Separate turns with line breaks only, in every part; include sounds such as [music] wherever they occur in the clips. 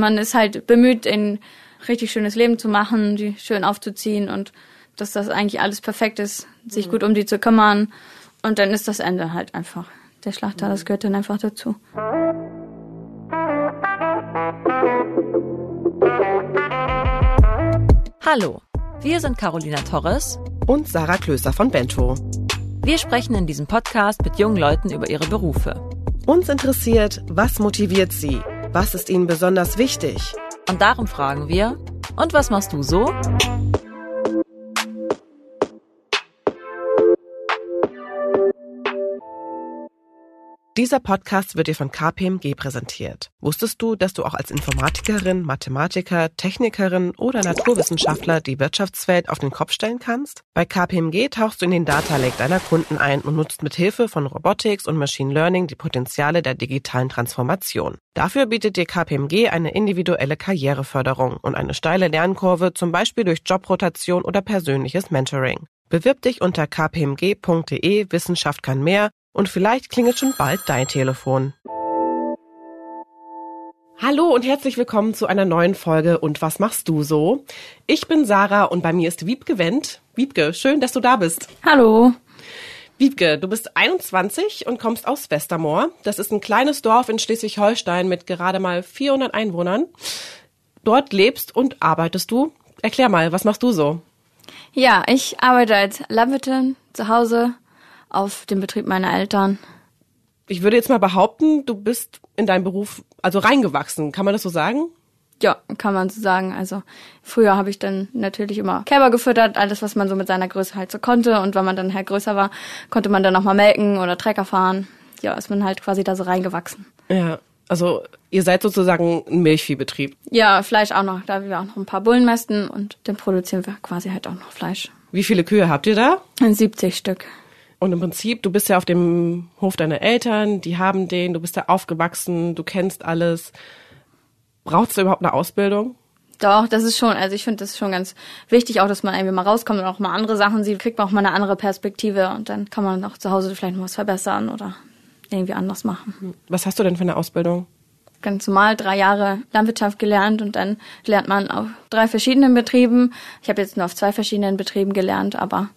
Man ist halt bemüht, ein richtig schönes Leben zu machen, die schön aufzuziehen und dass das eigentlich alles perfekt ist, sich mhm. gut um die zu kümmern. Und dann ist das Ende halt einfach. Der Schlachter, das gehört dann einfach dazu.
Hallo, wir sind Carolina Torres
und Sarah Klöser von Bento.
Wir sprechen in diesem Podcast mit jungen Leuten über ihre Berufe.
Uns interessiert, was motiviert sie? Was ist ihnen besonders wichtig?
Und darum fragen wir, und was machst du so?
Dieser Podcast wird dir von KPMG präsentiert. Wusstest du, dass du auch als Informatikerin, Mathematiker, Technikerin oder Naturwissenschaftler die Wirtschaftswelt auf den Kopf stellen kannst? Bei KPMG tauchst du in den Data Lake deiner Kunden ein und nutzt mit Hilfe von Robotics und Machine Learning die Potenziale der digitalen Transformation. Dafür bietet dir KPMG eine individuelle Karriereförderung und eine steile Lernkurve, zum Beispiel durch Jobrotation oder persönliches Mentoring. Bewirb dich unter kpmg.de Wissenschaft kann mehr und vielleicht klingelt schon bald dein Telefon. Hallo und herzlich willkommen zu einer neuen Folge Und was machst du so? Ich bin Sarah und bei mir ist Wiebke Wendt. Wiebke, schön, dass du da bist.
Hallo.
Wiebke, du bist 21 und kommst aus Westermoor. Das ist ein kleines Dorf in Schleswig-Holstein mit gerade mal 400 Einwohnern. Dort lebst und arbeitest du. Erklär mal, was machst du so?
Ja, ich arbeite als Landwirtin zu Hause auf dem Betrieb meiner Eltern.
Ich würde jetzt mal behaupten, du bist in deinem Beruf also reingewachsen. Kann man das so sagen?
Ja, kann man so sagen. Also früher habe ich dann natürlich immer Kälber gefüttert, alles was man so mit seiner Größe halt so konnte. Und wenn man dann halt größer war, konnte man dann auch mal melken oder Trecker fahren. Ja, ist man halt quasi da so reingewachsen.
Ja, also ihr seid sozusagen ein Milchviehbetrieb.
Ja, Fleisch auch noch. Da wir auch noch ein paar Bullen mästen und dann produzieren wir quasi halt auch noch Fleisch.
Wie viele Kühe habt ihr da?
70 Stück.
Und im Prinzip, du bist ja auf dem Hof deiner Eltern, die haben den, du bist da aufgewachsen, du kennst alles. Brauchst du überhaupt eine Ausbildung?
Doch, das ist schon, also ich finde das schon ganz wichtig, auch dass man irgendwie mal rauskommt und auch mal andere Sachen sieht, kriegt man auch mal eine andere Perspektive und dann kann man auch zu Hause vielleicht noch was verbessern oder irgendwie anders machen.
Was hast du denn für eine Ausbildung?
Ganz normal drei Jahre Landwirtschaft gelernt und dann lernt man auf drei verschiedenen Betrieben. Ich habe jetzt nur auf zwei verschiedenen Betrieben gelernt, aber.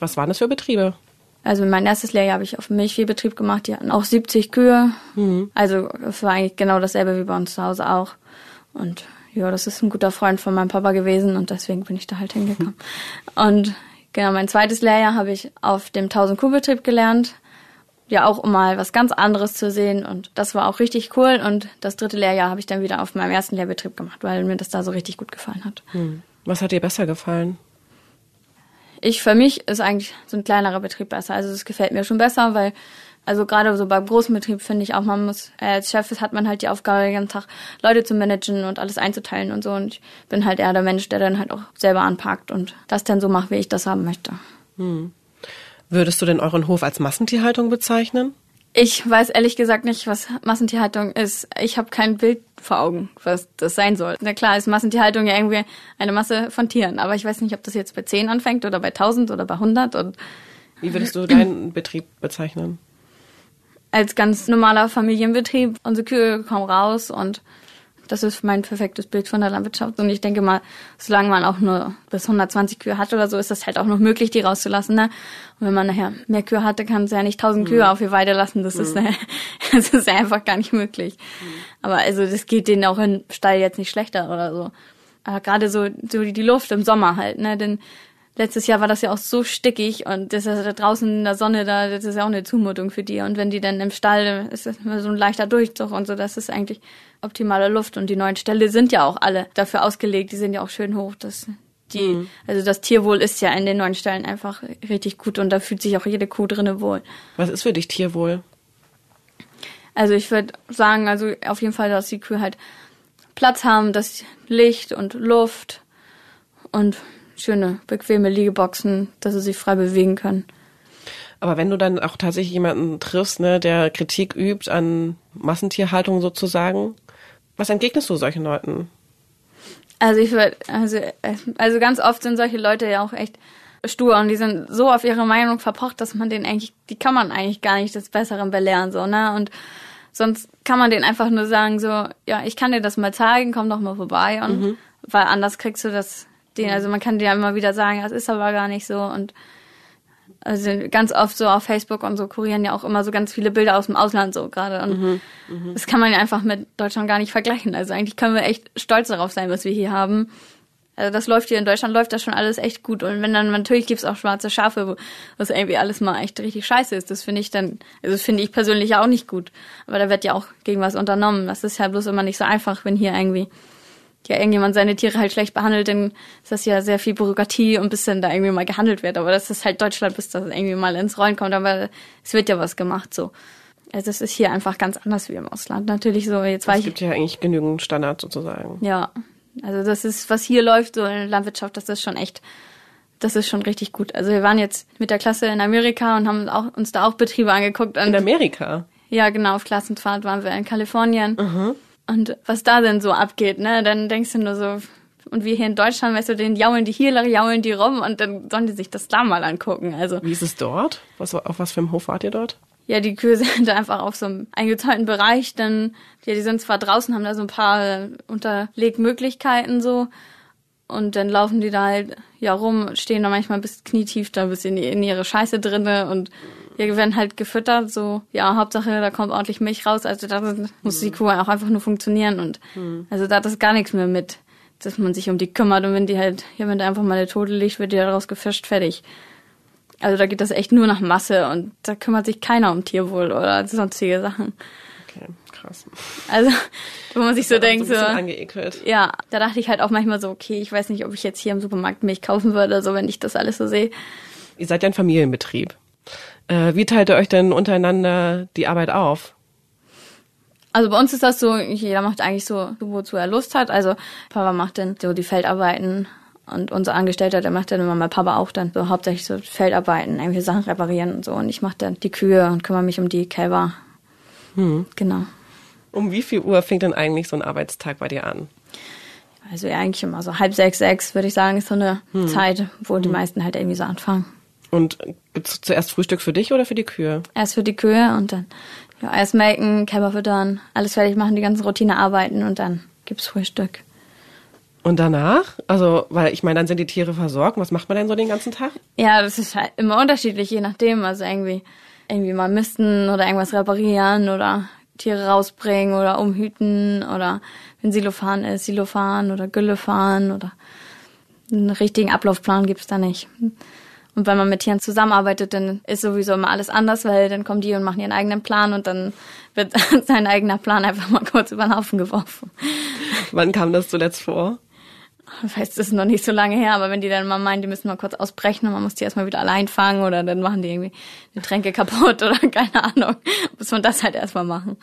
Was waren das für Betriebe?
Also mein erstes Lehrjahr habe ich auf einem Milchviehbetrieb gemacht. Die hatten auch 70 Kühe. Mhm. Also es war eigentlich genau dasselbe wie bei uns zu Hause auch. Und ja, das ist ein guter Freund von meinem Papa gewesen und deswegen bin ich da halt hingekommen. [laughs] Und genau, mein zweites Lehrjahr habe ich auf dem 1000 Kuh Betrieb gelernt. Ja, auch um mal was ganz anderes zu sehen und das war auch richtig cool. Und das dritte Lehrjahr habe ich dann wieder auf meinem ersten Lehrbetrieb gemacht, weil mir das da so richtig gut gefallen hat.
Mhm. Was hat dir besser gefallen?
Ich für mich ist eigentlich so ein kleinerer Betrieb besser. Also das gefällt mir schon besser, weil also gerade so beim großen Betrieb finde ich auch, man muss, äh, als Chef hat man halt die Aufgabe, den ganzen Tag Leute zu managen und alles einzuteilen und so. Und ich bin halt eher der Mensch, der dann halt auch selber anpackt und das dann so macht, wie ich das haben möchte. Hm.
Würdest du denn euren Hof als Massentierhaltung bezeichnen?
Ich weiß ehrlich gesagt nicht, was Massentierhaltung ist. Ich habe kein Bild vor Augen, was das sein soll. Na klar ist Massentierhaltung ja irgendwie eine Masse von Tieren, aber ich weiß nicht, ob das jetzt bei 10 anfängt oder bei 1000 oder bei 100. Und
Wie würdest du deinen Betrieb bezeichnen?
Als ganz normaler Familienbetrieb. Unsere Kühe kommen raus und das ist mein perfektes Bild von der Landwirtschaft. Und ich denke mal, solange man auch nur bis 120 Kühe hat oder so, ist das halt auch noch möglich, die rauszulassen. Ne? Und wenn man nachher mehr Kühe hatte, kann es ja nicht 1000 mhm. Kühe auf die Weide lassen. Das, mhm. ist, [laughs] ne, das ist einfach gar nicht möglich. Mhm. Aber also das geht denen auch im Stall jetzt nicht schlechter oder so. Aber gerade so, so die Luft im Sommer halt, ne? Denn letztes Jahr war das ja auch so stickig und das ist da draußen in der Sonne da, das ist ja auch eine Zumutung für die. Und wenn die dann im Stall, ist das immer so ein leichter Durchzug und so, das ist eigentlich optimale Luft. Und die neuen Ställe sind ja auch alle dafür ausgelegt, die sind ja auch schön hoch. Das, die, mhm. also das Tierwohl ist ja in den neuen Ställen einfach richtig gut und da fühlt sich auch jede Kuh drinne wohl.
Was ist für dich Tierwohl?
Also ich würde sagen, also auf jeden Fall, dass die Kühe halt Platz haben, dass Licht und Luft und schöne, bequeme Liegeboxen, dass sie sich frei bewegen können.
Aber wenn du dann auch tatsächlich jemanden triffst, ne, der Kritik übt an Massentierhaltung sozusagen, was entgegnest du solchen Leuten?
Also ich würde, also, also ganz oft sind solche Leute ja auch echt stur und die sind so auf ihre Meinung verpocht, dass man den eigentlich, die kann man eigentlich gar nicht des Besseren belehren, so, ne? Und Sonst kann man denen einfach nur sagen, so, ja, ich kann dir das mal zeigen, komm doch mal vorbei. Und
Mhm.
weil anders kriegst du das, den, also man kann dir ja immer wieder sagen, das ist aber gar nicht so. Und also ganz oft so auf Facebook und so kurieren ja auch immer so ganz viele Bilder aus dem Ausland so gerade. Und
Mhm.
das kann man ja einfach mit Deutschland gar nicht vergleichen. Also eigentlich können wir echt stolz darauf sein, was wir hier haben. Also das läuft hier in Deutschland, läuft das schon alles echt gut. Und wenn dann, natürlich gibt's auch schwarze Schafe, wo was irgendwie alles mal echt richtig scheiße ist. Das finde ich dann, also das finde ich persönlich auch nicht gut. Aber da wird ja auch gegen was unternommen. Das ist ja bloß immer nicht so einfach, wenn hier irgendwie ja irgendjemand seine Tiere halt schlecht behandelt, dann ist das ja sehr viel Bürokratie und bis dann da irgendwie mal gehandelt wird. Aber das ist halt Deutschland, bis das irgendwie mal ins Rollen kommt. Aber es wird ja was gemacht so. Also es ist hier einfach ganz anders wie im Ausland. Natürlich so, jetzt war
Es
ich
gibt ja eigentlich genügend Standard sozusagen.
ja, also das ist, was hier läuft, so in der Landwirtschaft, das ist schon echt, das ist schon richtig gut. Also wir waren jetzt mit der Klasse in Amerika und haben auch, uns da auch Betriebe angeguckt.
In Amerika.
ja, genau, auf Klassenfahrt waren wir in Kalifornien. Und was da denn so abgeht, ne, dann denkst du nur so, und wir hier in Deutschland, weißt du, den jaulen die hier, jaulen die rum und dann sollen die sich das da mal angucken. Also
Wie ist es dort? Was, auf was für einem Hof wart ihr dort?
ja, die Kühe [laughs] sind einfach auf so einem eingezäunten Bereich, dann, ja, die sind zwar draußen, haben da so ein paar Unterlegmöglichkeiten so. Und dann laufen die da halt, ja, rum, stehen da manchmal bis knietief da bis in, in ihre Scheiße drinne und ja, werden halt gefüttert, so, ja, Hauptsache, da kommt ordentlich Milch raus, also da muss die Kuh auch einfach nur funktionieren und, also da hat das gar nichts mehr mit, dass man sich um die kümmert und wenn die halt, ja, wenn da einfach mal eine Tote liegt, wird die daraus gefischt, fertig. Also da geht das echt nur nach Masse und da kümmert sich keiner um Tierwohl oder sonstige Sachen.
Okay, krass.
Also, wo man sich so denkt,
so angeekelt.
ja, da dachte ich halt auch manchmal so, okay, ich weiß nicht, ob ich jetzt hier im Supermarkt Milch kaufen würde, so wenn ich das alles so sehe.
Ihr seid ja ein Familienbetrieb. Äh, wie teilt ihr euch denn untereinander die Arbeit auf?
Also bei uns ist das so, jeder macht eigentlich so, wozu er Lust hat. Also Papa macht dann so die Feldarbeiten und unser Angestellter, der macht dann immer mein Papa auch dann so hauptsächlich so Feldarbeiten, irgendwelche Sachen reparieren und so. Und ich mache dann die Kühe und kümmere mich um die Kälber. Genau.
Um wie viel Uhr fängt denn eigentlich so ein Arbeitstag bei dir an?
Also ja, eigentlich immer so halb sechs, sechs, würde ich sagen, ist so eine Zeit, wo die meisten halt irgendwie so anfangen.
Und gibt's zuerst Frühstück für dich oder für die Kühe?
Erst für die Kühe und dann ja, erst melken, Kälber füttern, alles fertig machen, die ganzen Routinearbeiten und dann gibt's Frühstück.
Und danach? Also, weil ich meine, dann sind die Tiere versorgt. Was macht man denn so den ganzen Tag?
Ja, das ist halt immer unterschiedlich, je nachdem. Also irgendwie, irgendwie mal misten oder irgendwas reparieren oder Tiere rausbringen oder umhüten oder wenn Silo fahren ist, Silo fahren oder Gülle fahren oder einen richtigen Ablaufplan gibt's da nicht. Und wenn man mit Tieren zusammenarbeitet, dann ist sowieso immer alles anders, weil dann kommen die und machen ihren eigenen Plan und dann wird [laughs] sein eigener Plan einfach mal kurz über den Haufen geworfen.
Wann kam das zuletzt vor?
Ich weiß, das ist noch nicht so lange her, aber wenn die dann mal meinen, die müssen mal kurz ausbrechen und man muss die erstmal wieder allein fangen oder dann machen die irgendwie die Tränke kaputt [laughs] oder keine Ahnung, muss man das halt erstmal machen.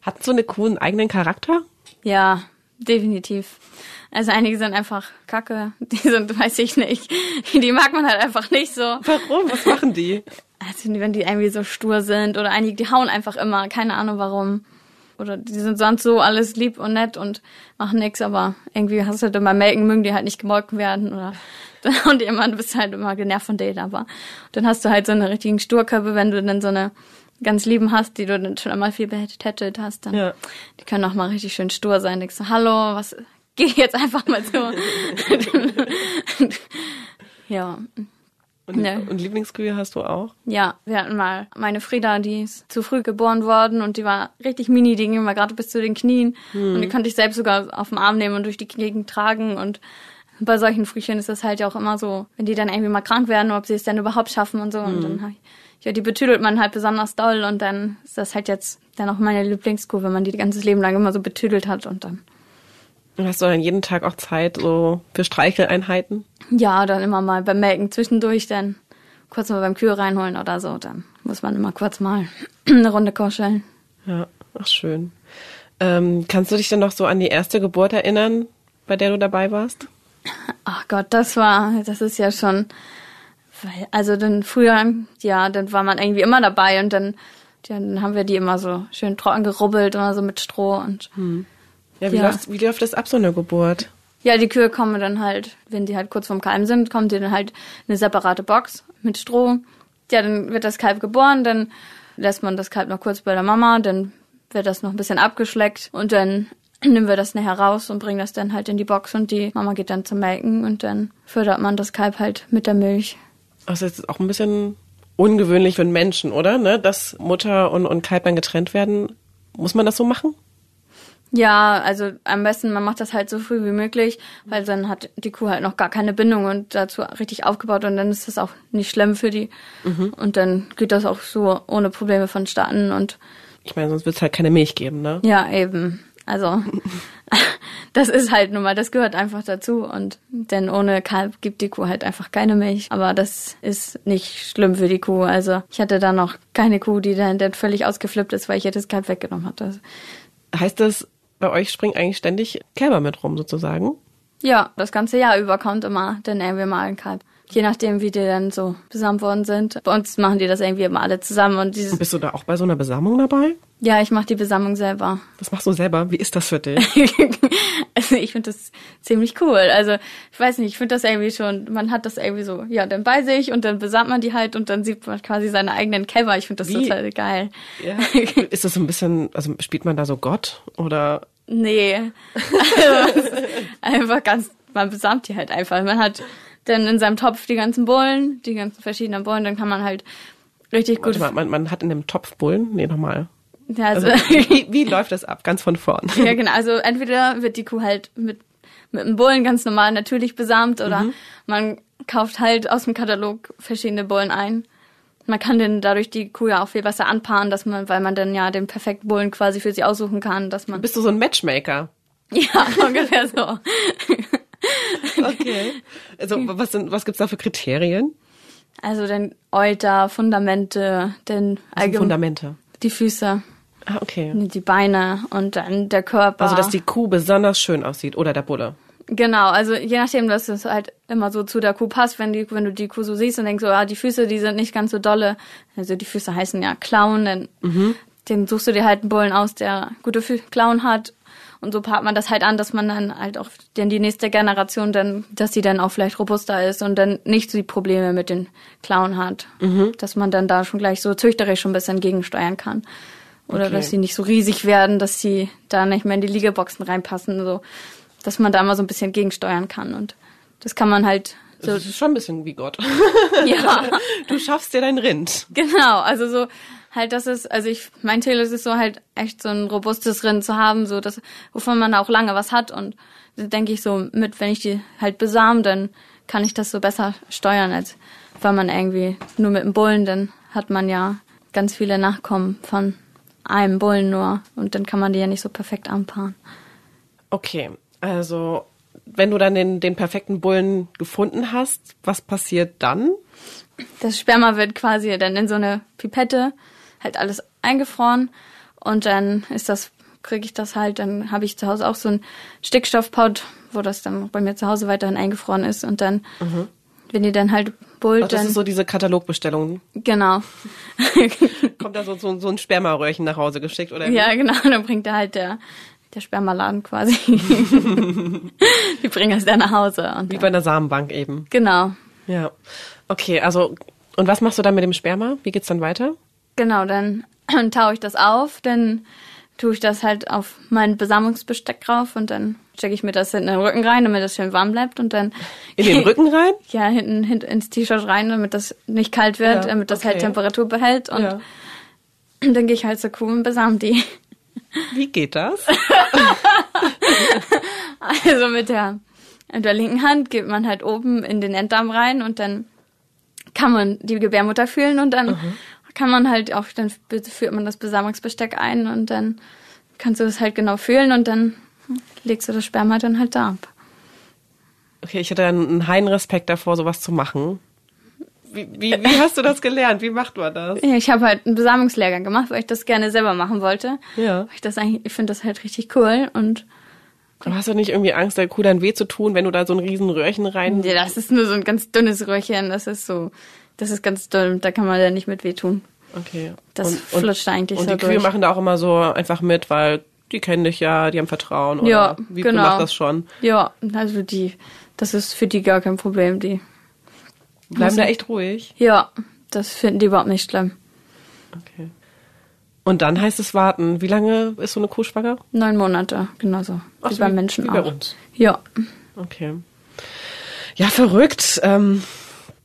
Hat so eine Kuh einen eigenen Charakter?
Ja, definitiv. Also einige sind einfach kacke, [laughs] die sind, weiß ich nicht, die mag man halt einfach nicht so.
Warum? Was machen die?
Also wenn die irgendwie so stur sind oder einige, die hauen einfach immer, keine Ahnung warum. Oder die sind sonst so alles lieb und nett und machen nix, aber irgendwie hast du halt immer melken, mögen die halt nicht gemolken werden oder [laughs] immer, du bist halt immer genervt von denen, aber dann hast du halt so eine richtigen Sturköpfe, wenn du dann so eine ganz lieben hast, die du dann schon einmal viel betätschelt hast, dann
Ja.
die können auch mal richtig schön stur sein. Denkst du, hallo, was geh jetzt einfach mal so. [laughs] ja.
Und,
Nee.
und Lieblingskühe hast du auch?
Ja, wir hatten mal meine Frieda, die ist zu früh geboren worden und die war richtig mini, die ging mal gerade bis zu den Knien und die konnte ich selbst sogar auf den Arm nehmen und durch die Gegend tragen und bei solchen Frühchen ist das halt ja auch immer so, wenn die dann irgendwie mal krank werden, ob sie es dann überhaupt schaffen und so und dann hab ich, ja, die betüdelt man halt besonders doll und dann ist das halt jetzt dann auch meine Lieblingskuh, wenn man die ganzes Leben lang immer so betüdelt hat und dann
Und hast du dann jeden Tag auch Zeit so für Streicheleinheiten?
Ja, dann immer mal beim Melken zwischendurch, dann kurz mal beim Kühe reinholen oder so. Dann muss man immer kurz mal [clears throat] eine Runde kuscheln.
Ja, ach schön. Ähm, kannst du dich denn noch so an die erste Geburt erinnern, bei der du dabei warst?
Ach Gott, das war, das ist ja schon, weil, also dann früher, ja, dann war man irgendwie immer dabei und dann, ja, dann haben wir die immer so schön trocken gerubbelt oder so mit Stroh und
Ja, wie,
Ja.
Läuft, wie läuft das ab, so eine Geburt?
ja, die Kühe kommen dann halt, wenn die halt kurz vorm Kalben sind, kommt die dann halt in eine separate Box mit Stroh. Ja, dann wird das Kalb geboren, dann lässt man das Kalb noch kurz bei der Mama, dann wird das noch ein bisschen abgeschleckt und dann nehmen wir das nachher raus und bringen das dann halt in die Box und die Mama geht dann zum Melken und dann fördert man das Kalb halt mit der Milch.
Also jetzt ist auch ein bisschen ungewöhnlich für einen Menschen, oder? Ne? Dass Mutter und, und Kalb dann getrennt werden. Muss man das so machen?
Ja, also am besten, man macht das halt so früh wie möglich, weil dann hat die Kuh halt noch gar keine Bindung und dazu richtig aufgebaut und dann ist das auch nicht schlimm für die. Mhm. Und dann geht das auch so ohne Probleme vonstatten und
ich meine, sonst wird es halt keine Milch geben, ne?
Ja, eben. Also [laughs] das ist halt nun mal, das gehört einfach dazu und denn ohne Kalb gibt die Kuh halt einfach keine Milch. Aber das ist nicht schlimm für die Kuh. Also ich hatte da noch keine Kuh, die dann, völlig ausgeflippt ist, weil ich ihr das Kalb weggenommen hatte.
Heißt das, bei euch springen eigentlich ständig Kälber mit rum sozusagen?
Ja, das ganze Jahr über kommt immer dann irgendwie mal ein Kalb. Je nachdem, wie die dann so besamt worden sind. Bei uns machen die das irgendwie immer alle zusammen. Und, dieses
und bist du da auch bei so einer Besammlung dabei?
Ja, ich mache die Besammlung selber.
Das machst du selber? Wie ist das für dich? [laughs]
also ich finde das ziemlich cool. Also ich weiß nicht, ich finde das irgendwie schon, man hat das irgendwie so, ja, dann bei sich und dann besamt man die halt und dann sieht man quasi seine eigenen Kälber. Ich finde das Wie? total geil.
Ja. [laughs] Ist das so ein bisschen, also spielt man da so Gott oder?
Nee. [laughs] Also, einfach ganz, man besamt die halt einfach. Man hat dann in seinem Topf die ganzen Bullen, die ganzen verschiedenen Bullen, dann kann man halt richtig gut.
Mal, man, man hat in dem Topf Bullen? Nee, nochmal.
Ja, also,
also [laughs] wie, wie läuft das ab? Ganz von vorn.
Ja, genau. Also entweder wird die Kuh halt mit, mit einem Bullen ganz normal natürlich besamt oder mhm. man kauft halt aus dem Katalog verschiedene Bullen ein. Man kann denn dadurch die Kuh ja auch viel besser anpaaren, dass man, weil man dann ja den perfekten Bullen quasi für sie aussuchen kann, dass man.
Bist du so ein Matchmaker? [laughs]
Ja, ungefähr so. [laughs]
okay. Also was sind, was gibt's da für Kriterien?
Also den Euter, Fundamente, den
Fundamente.
Die Füße.
Ah, okay.
Die Beine und dann der Körper.
Also, dass die Kuh besonders schön aussieht oder der Bulle.
Genau, also je nachdem, dass es halt immer so zu der Kuh passt, wenn, die, wenn du die Kuh so siehst und denkst so, ah, die Füße, die sind nicht ganz so dolle. Also die Füße heißen ja Klauen, denn mhm. den suchst du dir halt einen Bullen aus, der gute Klauen hat. Und so paart man das halt an, dass man dann halt auch denn die nächste Generation dann, dass sie dann auch vielleicht robuster ist und dann nicht so die Probleme mit den Klauen hat. Mhm. Dass man dann da schon gleich so züchterisch schon ein bisschen gegensteuern kann. Oder okay. dass sie nicht so riesig werden, dass sie da nicht mehr in die Liegeboxen reinpassen. So, dass man da mal so ein bisschen gegensteuern kann. Und das kann man halt so.
Das ist schon ein bisschen wie Gott. [laughs]
Ja.
Du schaffst dir dein Rind.
Genau, also so halt, das ist, also ich, mein Ziel ist es so halt echt so ein robustes Rind zu haben, so dass, wovon man auch lange was hat. Und denke ich so mit, wenn ich die halt besam, dann kann ich das so besser steuern, als wenn man irgendwie nur mit dem Bullen, dann hat man ja ganz viele Nachkommen von einem Bullen nur und dann kann man die ja nicht so perfekt anpaaren.
Okay, also wenn du dann den, den perfekten Bullen gefunden hast, was passiert dann?
Das Sperma wird quasi dann in so eine Pipette halt alles eingefroren und dann ist das kriege ich das halt, dann habe ich zu Hause auch so einen Stickstoffpot, wo das dann bei mir zu Hause weiterhin eingefroren ist und dann mhm. wenn die dann halt bullt, Ach,
das
dann
ist so diese Katalogbestellung.
Genau. [laughs]
Kommt da so, so, so ein Spermaröhrchen nach Hause geschickt oder?
Ja, genau, [laughs] dann bringt da halt der der Spermaladen quasi. [laughs] die bringen es dann nach Hause.
Und Wie bei einer Samenbank eben.
Genau.
Ja. Okay, also und was machst du dann mit dem Sperma? Wie geht's dann weiter?
Genau, dann [clears throat] taue ich das auf, dann tue ich das halt auf mein Besamungsbesteck drauf und dann stecke ich mir das hinten in den Rücken rein, damit das schön warm bleibt und dann
in den Rücken [laughs] rein?
ja, hinten, hinten ins T-Shirt rein, damit das nicht kalt wird, ja, damit das halt okay. halt Temperatur behält und ja. [clears throat] dann gehe ich halt zur Kuh und besam die. [laughs]
Wie geht das? [laughs]
also mit der mit der linken Hand geht man halt oben in den Enddarm rein und dann kann man die Gebärmutter fühlen und dann mhm. Kann man halt auch, dann führt man das Besamungsbesteck ein und dann kannst du das halt genau fühlen und dann legst du das Sperma dann halt da ab.
Okay, ich hatte einen heiden Respekt davor, sowas zu machen. Wie, wie, wie hast du das gelernt? Wie macht man das?
Ja, ich habe halt einen Besamungslehrgang gemacht, weil ich das gerne selber machen wollte.
Ja.
Ich das eigentlich, ich finde das halt richtig cool und
aber hast du nicht irgendwie Angst, der Kuh dann weh zu tun, wenn du da so ein riesen Röhrchen rein...
Ja, das ist nur so ein ganz dünnes Röhrchen. Das ist so, das ist ganz dünn. Da kann man ja nicht mit weh tun.
Okay.
Das und, flutscht
und,
eigentlich
und
so
Und die Kühe machen da auch immer so einfach mit, weil die kennen dich ja, die haben Vertrauen. Oder
ja,
wie
genau.
macht das schon?
Ja, also die, das ist für die gar kein Problem. Die
bleiben da echt ruhig.
Ja, das finden die überhaupt nicht schlimm.
Okay. Und dann heißt es warten. Wie lange ist so eine Kuh schwanger?
Neun Monate, genauso.
Ach
wie
so,
beim
wie-
Menschen
wie bei
auch.
uns.
Ja.
Okay. Ja, verrückt. Ähm,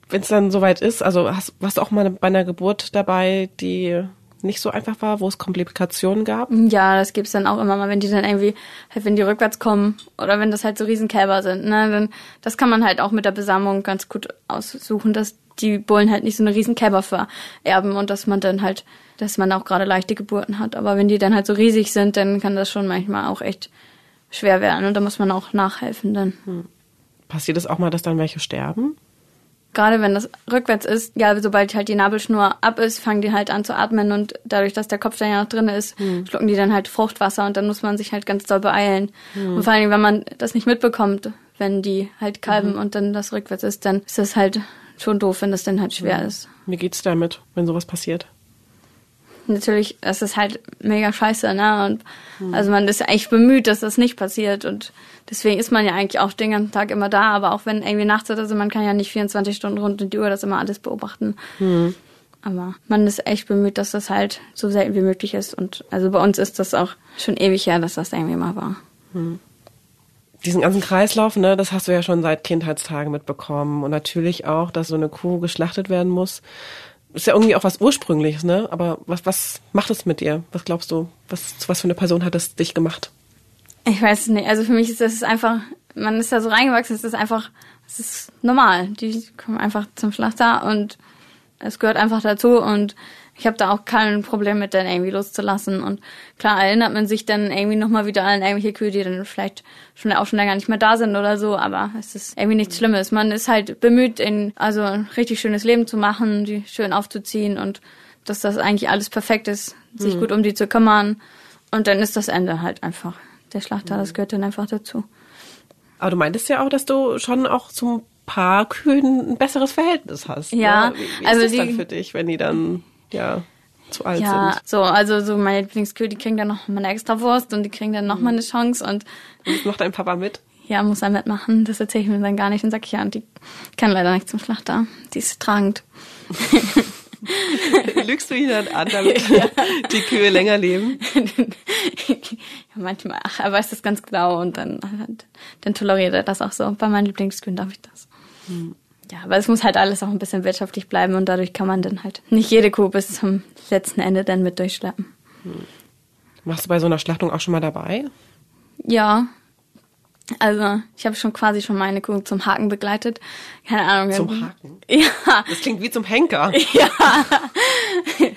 Wenn es dann soweit ist, also hast, warst du auch mal bei einer Geburt dabei, die nicht so einfach war, wo es Komplikationen gab?
Ja, das gibt's dann auch immer mal, wenn die dann irgendwie, halt wenn die rückwärts kommen oder wenn das halt so Riesenkälber sind, ne, dann, das kann man halt auch mit der Besamung ganz gut aussuchen, dass die Bullen halt nicht so eine Riesenkälber vererben und dass man dann halt, dass man auch gerade leichte Geburten hat. Aber wenn die dann halt so riesig sind, dann kann das schon manchmal auch echt schwer werden und da muss man auch nachhelfen dann.
Passiert es auch mal, dass dann welche sterben?
Gerade wenn das rückwärts ist, ja, sobald halt die Nabelschnur ab ist, fangen die halt an zu atmen und dadurch, dass der Kopf dann ja noch drin ist, schlucken die dann halt Fruchtwasser und dann muss man sich halt ganz doll beeilen. Und vor allem, wenn man das nicht mitbekommt, wenn die halt kalben und dann das rückwärts ist, dann ist das halt schon doof, wenn das dann halt schwer ist.
Wie geht's damit, wenn sowas passiert?
Natürlich, es ist halt mega scheiße, ne? Und also man ist eigentlich bemüht, dass das nicht passiert. Und deswegen ist man ja eigentlich auch den ganzen Tag immer da. Aber auch wenn irgendwie nachts oder so, man kann ja nicht 24 Stunden rund um die Uhr das immer alles beobachten. Aber man ist echt bemüht, dass das halt so selten wie möglich ist. Und also bei uns ist das auch schon ewig her, dass das irgendwie mal war.
Diesen ganzen Kreislauf, ne, das hast du ja schon seit Kindheitstagen mitbekommen. Und natürlich auch, dass so eine Kuh geschlachtet werden muss. Ist ja irgendwie auch was Ursprüngliches, ne? Aber was, was macht es mit dir? Was glaubst du? Was, was für eine Person hat es dich gemacht?
Ich weiß es nicht. Also für mich ist das einfach, man ist da so reingewachsen, es ist einfach, es ist normal. Die kommen einfach zum Schlachter und es gehört einfach dazu und ich habe da auch kein Problem mit, dann irgendwie loszulassen. Und klar erinnert man sich dann irgendwie nochmal wieder an irgendwelche Kühe, die dann vielleicht schon auch schon länger nicht mehr da sind oder so, aber es ist irgendwie nichts Schlimmes. Man ist halt bemüht, in, also ein richtig schönes Leben zu machen, die schön aufzuziehen und dass das eigentlich alles perfekt ist, sich gut um die zu kümmern. Und dann ist das Ende halt einfach. Der Schlachter, das gehört dann einfach dazu.
Aber du meintest ja auch, dass du schon auch zum paar Kühen ein besseres Verhältnis hast.
Ja,
ne? Wie, wie
also
ist das
die-
dann für dich, wenn die dann ja zu alt
Ja,
sind?
so, also so meine Lieblingskühe, die kriegen dann noch mal eine extra Wurst und die kriegen dann noch mal eine Chance und
Und macht dein Papa mit?
ja, muss er mitmachen. Das erzähle ich mir dann gar nicht und sag ich ja, und die kann leider nicht zum Schlachter. Die ist tragend. [laughs]
Lügst du ihn dann an, damit [laughs] die Kühe länger leben? [laughs]
ja, manchmal, ach, er weiß das ganz genau und dann, dann toleriert er das auch so. Bei meinen Lieblingskühen darf ich das. Ja, aber es muss halt alles auch ein bisschen wirtschaftlich bleiben und dadurch kann man dann halt nicht jede Kuh bis zum letzten Ende dann mit durchschleppen.
Warst du bei so einer Schlachtung auch schon mal dabei?
Ja. Also, ich habe schon quasi schon meine Kuh zum Haken begleitet. Keine Ahnung.
Zum Haken? [laughs]
Ja.
Das klingt wie zum Henker. [laughs]
Ja. [laughs]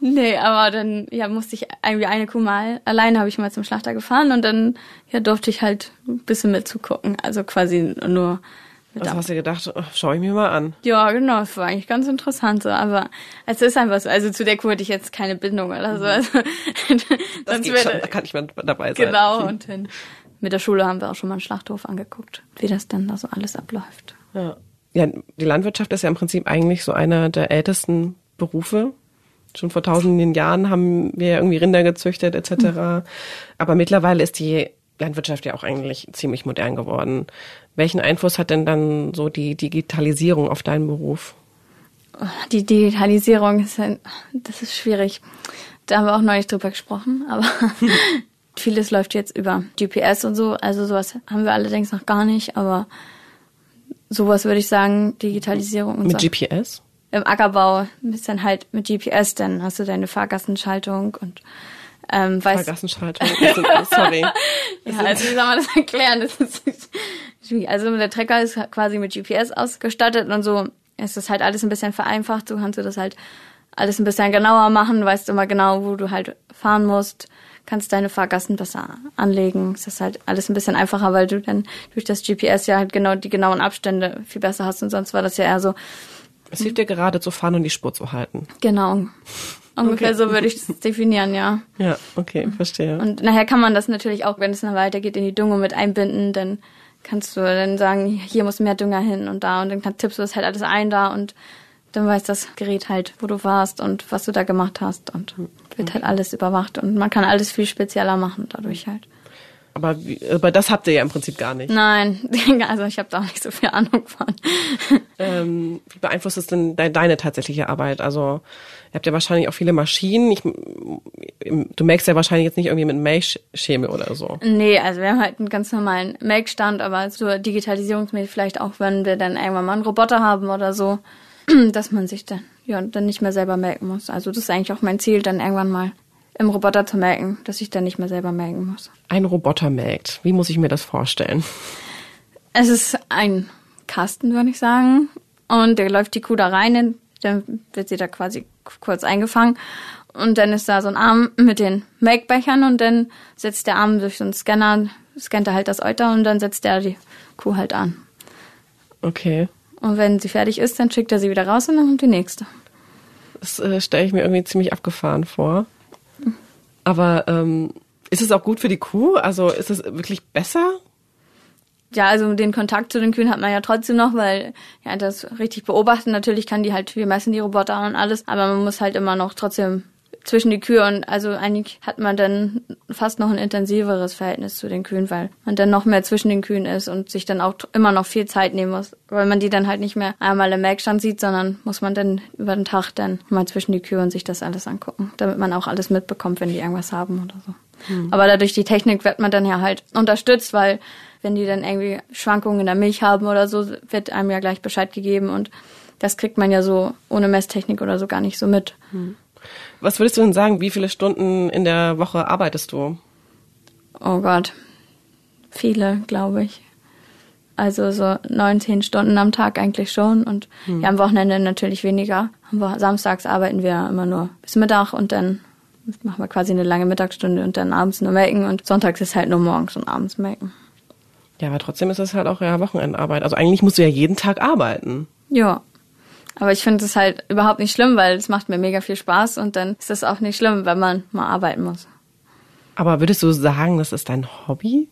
nee, aber dann ja, musste ich irgendwie eine Kuh mal, alleine habe ich mal zum Schlachter gefahren und dann ja, durfte ich halt ein bisschen mitzugucken. Also quasi nur
Also hast du gedacht, oh, schau ich mir mal an.
Ja, genau, das war eigentlich ganz interessant so, aber es ist einfach so, also zu der Kuh hatte ich jetzt keine Bindung oder so. Also,
Mhm. [laughs] Das
sonst
geht schon, da kann ich mal dabei sein.
Genau, [laughs] und dann mit der Schule haben wir auch schon mal einen Schlachthof angeguckt, wie das denn da so alles abläuft.
Ja. ja, die Landwirtschaft ist ja im Prinzip eigentlich so einer der ältesten Berufe. Schon vor tausenden Jahren haben wir irgendwie Rinder gezüchtet etc. Aber mittlerweile ist die Landwirtschaft ja auch eigentlich ziemlich modern geworden. Welchen Einfluss hat denn dann so die Digitalisierung auf deinen Beruf?
Die Digitalisierung ist ein, das ist schwierig. Da haben wir auch neulich drüber gesprochen, aber [laughs] vieles läuft jetzt über GPS und so. Also sowas haben wir allerdings noch gar nicht, aber sowas würde ich sagen, Digitalisierung und
Mit
so.
GPS?
Im Ackerbau ist dann halt mit GPS, dann hast du deine Fahrgassenschaltung und ähm, [laughs]
sind- Sorry.
Ja, also wie soll man das erklären? Das ist schwierig. Also der Trecker ist quasi mit GPS ausgestattet und so ist das halt alles ein bisschen vereinfacht. So kannst du das halt alles ein bisschen genauer machen, weißt immer genau, wo du halt fahren musst, kannst deine Fahrgassen besser anlegen. Es ist halt alles ein bisschen einfacher, weil du dann durch das GPS ja halt genau die genauen Abstände viel besser hast und sonst war das ja eher so,
Es hilft dir gerade zu fahren und die Spur zu halten.
genau. Ungefähr
Okay.
so würde ich es [laughs] definieren, ja.
Ja, okay, verstehe.
Und nachher kann man das natürlich auch, wenn es dann weitergeht, in die Düngung mit einbinden. Dann kannst du dann sagen, hier muss mehr Dünger hin und da. Und dann kann- tippst du das halt alles ein da und dann weiß das Gerät halt, wo du warst und was du da gemacht hast. Und wird halt alles überwacht. Und man kann alles viel spezieller machen dadurch halt.
Aber, aber das habt ihr ja im Prinzip gar nicht.
Nein, [laughs] also ich habe da auch nicht so viel Ahnung von.
Ähm, wie beeinflusst es denn de deine tatsächliche Arbeit? Also ihr habt ja wahrscheinlich auch viele Maschinen. Ich, du melkst ja wahrscheinlich jetzt nicht irgendwie mit Melkschemel oder so.
Nee, also wir haben halt einen ganz normalen Melkstand, aber so digitalisierungsmäßig vielleicht auch, wenn wir dann irgendwann mal einen Roboter haben oder so, [clears throat] dass man sich dann, ja, dann nicht mehr selber melken muss. Also das ist eigentlich auch mein Ziel, dann irgendwann mal im Roboter zu melken, dass ich dann nicht mehr selber melken muss.
Ein Roboter melkt. Wie muss ich mir das vorstellen?
Es ist ein Kasten, würde ich sagen. Und der läuft die Kuh da rein, dann wird sie da quasi kurz eingefangen. Und dann ist da so ein Arm mit den Melkbechern und dann setzt der Arm durch so einen Scanner, scannt er halt das Euter und dann setzt er die Kuh halt an.
Okay.
Und wenn sie fertig ist, dann schickt er sie wieder raus und dann kommt die nächste.
Das äh, stelle ich mir irgendwie ziemlich abgefahren vor. Aber ähm, ist es auch gut für die Kuh? Also ist es wirklich besser?
Ja, also den Kontakt zu den Kühen hat man ja trotzdem noch, weil ja das richtig beobachten. Natürlich kann die halt, wir messen die Roboter und alles, aber man muss halt immer noch trotzdem zwischen die Kühe und also eigentlich hat man dann fast noch ein intensiveres Verhältnis zu den Kühen, weil man dann noch mehr zwischen den Kühen ist und sich dann auch immer noch viel Zeit nehmen muss, weil man die dann halt nicht mehr einmal im Melkstand sieht, sondern muss man dann über den Tag dann mal zwischen die Kühe und sich das alles angucken, damit man auch alles mitbekommt, wenn die irgendwas haben oder so. Hm. Aber dadurch die Technik wird man dann ja halt unterstützt, weil wenn die dann irgendwie Schwankungen in der Milch haben oder so, wird einem ja gleich Bescheid gegeben und das kriegt man ja so ohne Messtechnik oder so gar nicht so mit. Hm.
Was würdest du denn sagen, wie viele Stunden in der Woche arbeitest du?
Oh Gott, viele, glaube ich. Also so 19 Stunden am Tag eigentlich schon und hm. ja, am Wochenende natürlich weniger. Samstags arbeiten wir immer nur bis Mittag und dann machen wir quasi eine lange Mittagsstunde und dann abends nur melken und sonntags ist halt nur morgens und abends melken.
Ja, aber trotzdem ist das halt auch ja Wochenendarbeit. Also eigentlich musst du ja jeden Tag arbeiten.
Ja. Aber ich finde es halt überhaupt nicht schlimm, weil es macht mir mega viel Spaß und dann ist das auch nicht schlimm, wenn man mal arbeiten muss.
Aber würdest du sagen, das ist dein Hobby?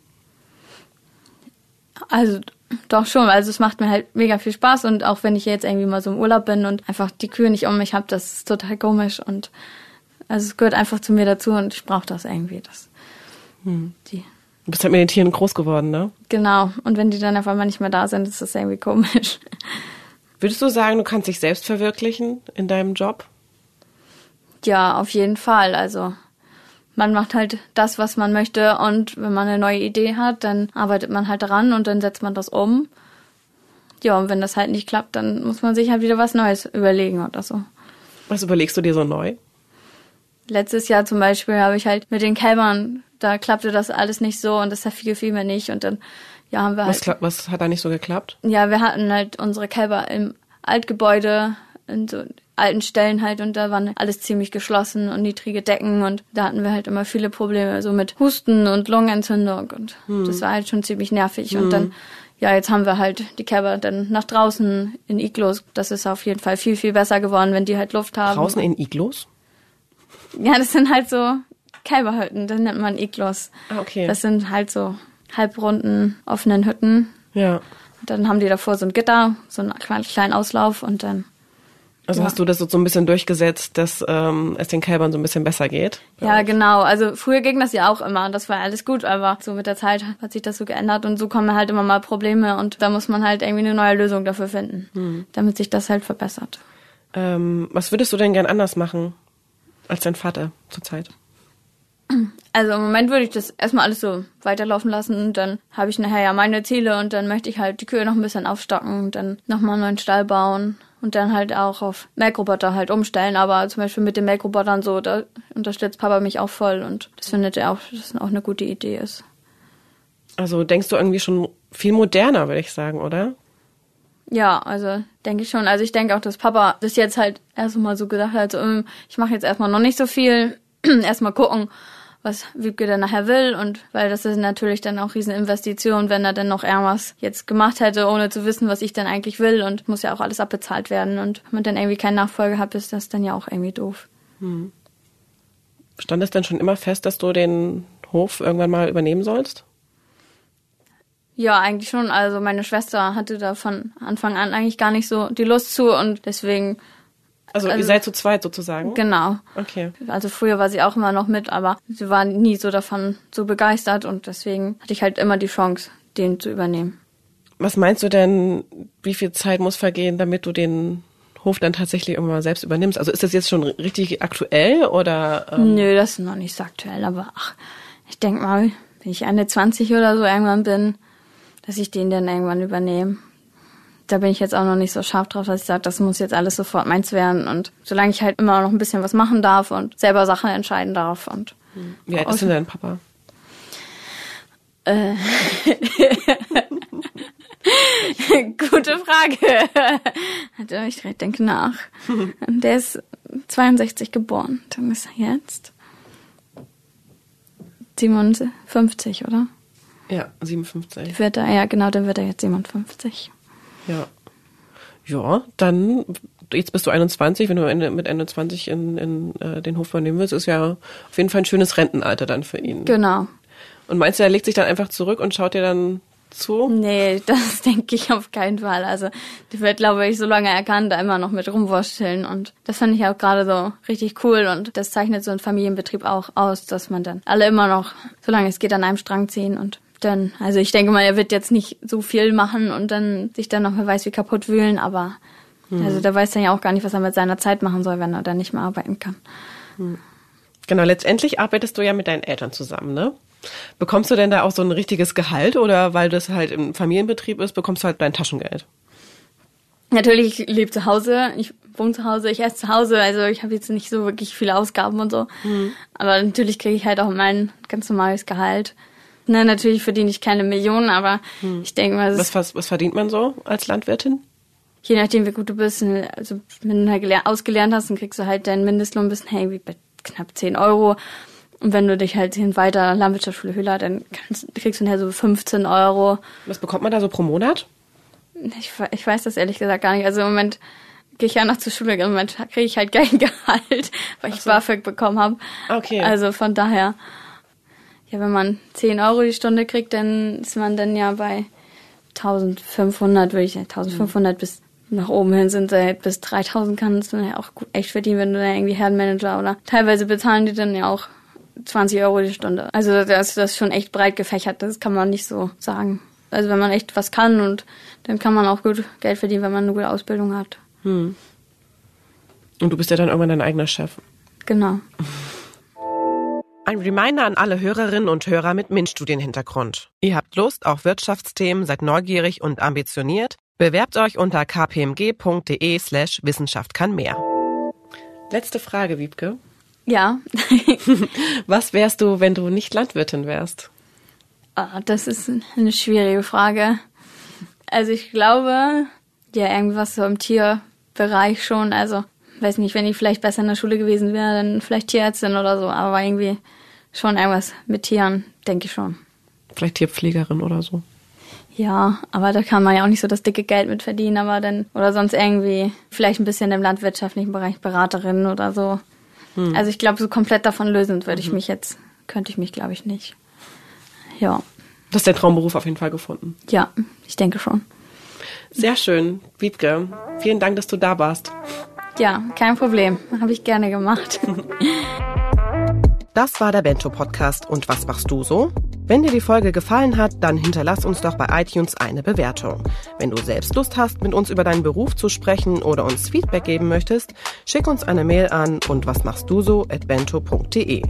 Also doch schon, also es macht mir halt mega viel Spaß und auch wenn ich jetzt irgendwie mal so im Urlaub bin und einfach die Kühe nicht um mich habe, das ist total komisch und also es gehört einfach zu mir dazu und ich brauche das irgendwie. Das,
hm. die. Du bist halt mit den Tieren groß geworden, ne?
Genau. Und wenn die dann auf einmal nicht mehr da sind, ist das irgendwie komisch.
Würdest du sagen, du kannst dich selbst verwirklichen in deinem Job?
Ja, auf jeden Fall. Also man macht halt das, was man möchte und wenn man eine neue Idee hat, dann arbeitet man halt daran und dann setzt man das um. Ja, und wenn das halt nicht klappt, dann muss man sich halt wieder was Neues überlegen oder so.
Was überlegst du dir so neu?
Letztes Jahr zum Beispiel habe ich halt mit den Kälbern, da klappte das alles nicht so und das gefiel mir nicht und dann ja, haben wir
was,
halt.
Was hat da nicht so geklappt?
Ja, wir hatten halt unsere Kälber im Altgebäude, in so alten Stellen halt und da waren alles ziemlich geschlossen und niedrige Decken und da hatten wir halt immer viele Probleme, so mit Husten und Lungenentzündung und hm. das war halt schon ziemlich nervig hm. und dann ja, jetzt haben wir halt die Kälber dann nach draußen in Iglos. Das ist auf jeden Fall viel, viel besser geworden, wenn die halt Luft haben.
Draußen in Iglos?
Ja, das sind halt so Kälberhütten, das nennt man Iglos.
Ah, okay.
Das sind halt so halbrunden, offenen Hütten.
Ja.
Und dann haben die davor so ein Gitter, so einen kleinen Auslauf und dann.
Also ja. hast du das so ein bisschen durchgesetzt, dass ähm, es den Kälbern so ein bisschen besser geht?
Ja, euch? genau. Also früher ging das ja auch immer und das war alles gut, aber so mit der Zeit hat sich das so geändert und so kommen halt immer mal Probleme und da muss man halt irgendwie eine neue Lösung dafür finden, hm. damit sich das halt verbessert.
Ähm, was würdest du denn gern anders machen als dein Vater zurzeit?
Also im Moment würde ich das erstmal alles so weiterlaufen lassen und dann habe ich nachher ja meine Ziele und dann möchte ich halt die Kühe noch ein bisschen aufstocken und dann nochmal einen neuen Stall bauen und dann halt auch auf Melkroboter halt umstellen. Aber zum Beispiel mit den Melkrobotern so, da unterstützt Papa mich auch voll und das findet er auch, dass das auch eine gute Idee ist.
Also denkst du irgendwie schon viel moderner, würde ich sagen, oder?
Ja, also denke ich schon. Also ich denke auch, dass Papa das jetzt halt erstmal so gedacht hat, so, ähm, ich mache jetzt erstmal noch nicht so viel, [clears throat] erstmal gucken was Wiebke dann nachher will und weil das ist natürlich dann auch Rieseninvestition, wenn er dann noch irgendwas jetzt gemacht hätte, ohne zu wissen, was ich dann eigentlich will und muss ja auch alles abbezahlt werden und wenn man dann irgendwie keinen Nachfolger hat, ist das dann ja auch irgendwie doof. Hm.
Stand es denn schon immer fest, dass du den Hof irgendwann mal übernehmen sollst?
Ja, eigentlich schon. Also meine Schwester hatte da von Anfang an eigentlich gar nicht so die Lust zu und deswegen
Also, ihr
Also-
seid zu zweit sozusagen?
Genau.
Okay.
Also früher war sie auch immer noch mit, aber sie war nie so davon so begeistert und deswegen hatte ich halt immer die Chance, den zu übernehmen.
Was meinst du denn, wie viel Zeit muss vergehen, damit du den Hof dann tatsächlich irgendwann selbst übernimmst? Also ist das jetzt schon richtig aktuell oder? Ähm,
Nö, das ist noch nicht so aktuell, aber ach, ich denk mal, wenn ich Ende 20 oder so irgendwann bin, dass ich den dann irgendwann übernehme. Da bin ich jetzt auch noch nicht so scharf drauf, dass ich sage, das muss jetzt alles sofort meins werden. Und solange ich halt immer noch ein bisschen was machen darf und selber Sachen entscheiden darf und
wie alt ist denn dein Papa? [laughs]
Gute Frage. Ich denke nach. Der ist 62 geboren. Dann ist er jetzt 57, oder?
Ja, 57.
Wird er, ja genau, dann wird er jetzt 57.
Ja. Ja, dann, jetzt bist du 21, wenn du mit Ende 20 in, in äh, den Hof übernehmen willst, ist ja auf jeden Fall ein schönes Rentenalter dann für ihn.
Genau.
Und meinst du, er legt sich dann einfach zurück und schaut dir dann zu?
Nee, [laughs] das denke ich auf keinen Fall. Also, die wird, glaube ich, solange er kann, da immer noch mit rumwursteln. Und das fand ich auch gerade so richtig cool. Und das zeichnet so ein Familienbetrieb auch aus, dass man dann alle immer noch, solange es geht, an einem Strang ziehen und dann, also ich denke mal, er wird jetzt nicht so viel machen und dann sich dann noch wer weiß wie kaputt wühlen, aber also der weiß dann ja auch gar nicht, was er mit seiner Zeit machen soll, wenn er dann nicht mehr arbeiten kann.
Genau, letztendlich arbeitest du ja mit deinen Eltern zusammen, ne? Bekommst du denn da auch so ein richtiges Gehalt oder weil das halt im Familienbetrieb ist, bekommst du halt dein Taschengeld?
Natürlich, ich lebe zu Hause, ich wohne zu Hause, ich esse zu Hause, also ich habe jetzt nicht so wirklich viele Ausgaben und so. Aber natürlich kriege ich halt auch mein ganz normales Gehalt. Na, natürlich verdiene ich keine Millionen, aber ich denke mal,
Was, was, was verdient man so als Landwirtin?
je nachdem, wie gut du bist, also wenn du halt geler- ausgelernt hast, dann kriegst du halt deinen Mindestlohn bis hey, wie bei knapp 10 Euro. Und wenn du dich halt hin weiter Landwirtschaftsschule Hüller, dann kannst, kriegst du nachher so 15 Euro.
Was bekommt man da so pro Monat?
Ich, ich weiß das ehrlich gesagt gar nicht. Also im Moment gehe ich ja noch zur Schule. Im Moment kriege ich halt kein [laughs] Gehalt, weil ich BAföG bekommen habe.
Okay.
Also von daher, ja, wenn man 10 Euro die Stunde kriegt, dann ist man dann ja bei 1500, würde ich sagen, 1500 bis nach oben hin sind sie bis 3000 kannst du ja auch gut echt verdienen, wenn du da irgendwie Herrenmanager oder teilweise bezahlen die dann ja auch 20 Euro die Stunde. Also das, das ist schon echt breit gefächert, das kann man nicht so sagen. Also wenn man echt was kann und dann kann man auch gut Geld verdienen, wenn man eine gute Ausbildung hat.
Und du bist ja dann irgendwann dein eigener Chef.
Genau.
Ein Reminder an alle Hörerinnen und Hörer mit MINT-Studienhintergrund. Ihr habt Lust auf Wirtschaftsthemen, seid neugierig und ambitioniert? Bewerbt euch unter kpmg.de slash Wissenschaft kann mehr. Letzte Frage, Wiebke.
Ja, [laughs] [laughs]
Was wärst du, wenn du nicht Landwirtin wärst?
Ah, das ist eine schwierige Frage. Also ich glaube, ja, irgendwas so im Tierbereich schon. Also, weiß nicht, wenn ich vielleicht besser in der Schule gewesen wäre, dann vielleicht Tierärztin oder so. Aber irgendwie schon irgendwas mit Tieren, denke ich schon.
Vielleicht Tierpflegerin oder so.
Ja, aber da kann man ja auch nicht so das dicke Geld mit verdienen, aber dann, oder sonst irgendwie, vielleicht ein bisschen im landwirtschaftlichen Bereich Beraterin oder so. Also ich glaube, so komplett davon lösend würde ich mich jetzt, könnte ich mich, glaube ich, nicht. Ja.
Du hast deinen Traumberuf auf jeden Fall gefunden.
Ja, ich denke schon.
Sehr schön. Wiebke, vielen Dank, dass du da warst.
Ja, kein Problem. Habe ich gerne gemacht. [laughs]
Das war der Bento Podcast und was machst du so? Wenn dir die Folge gefallen hat, dann hinterlass uns doch bei iTunes eine Bewertung. Wenn du selbst Lust hast, mit uns über deinen Beruf zu sprechen oder uns Feedback geben möchtest, schick uns eine Mail an und was machst du so at bento.de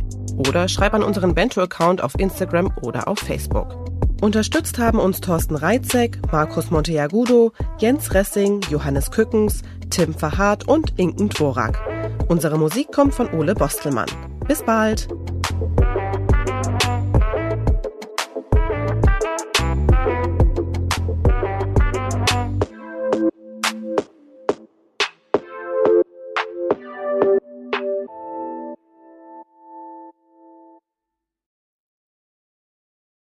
oder schreib an unseren Bento-Account auf Instagram oder auf Facebook. Unterstützt haben uns Thorsten Reitzek, Markus Monteagudo, Jens Ressing, Johannes Kückens, Tim Verhardt und Inken Dvorak. Unsere Musik kommt von Ole Bostelmann. Bis bald!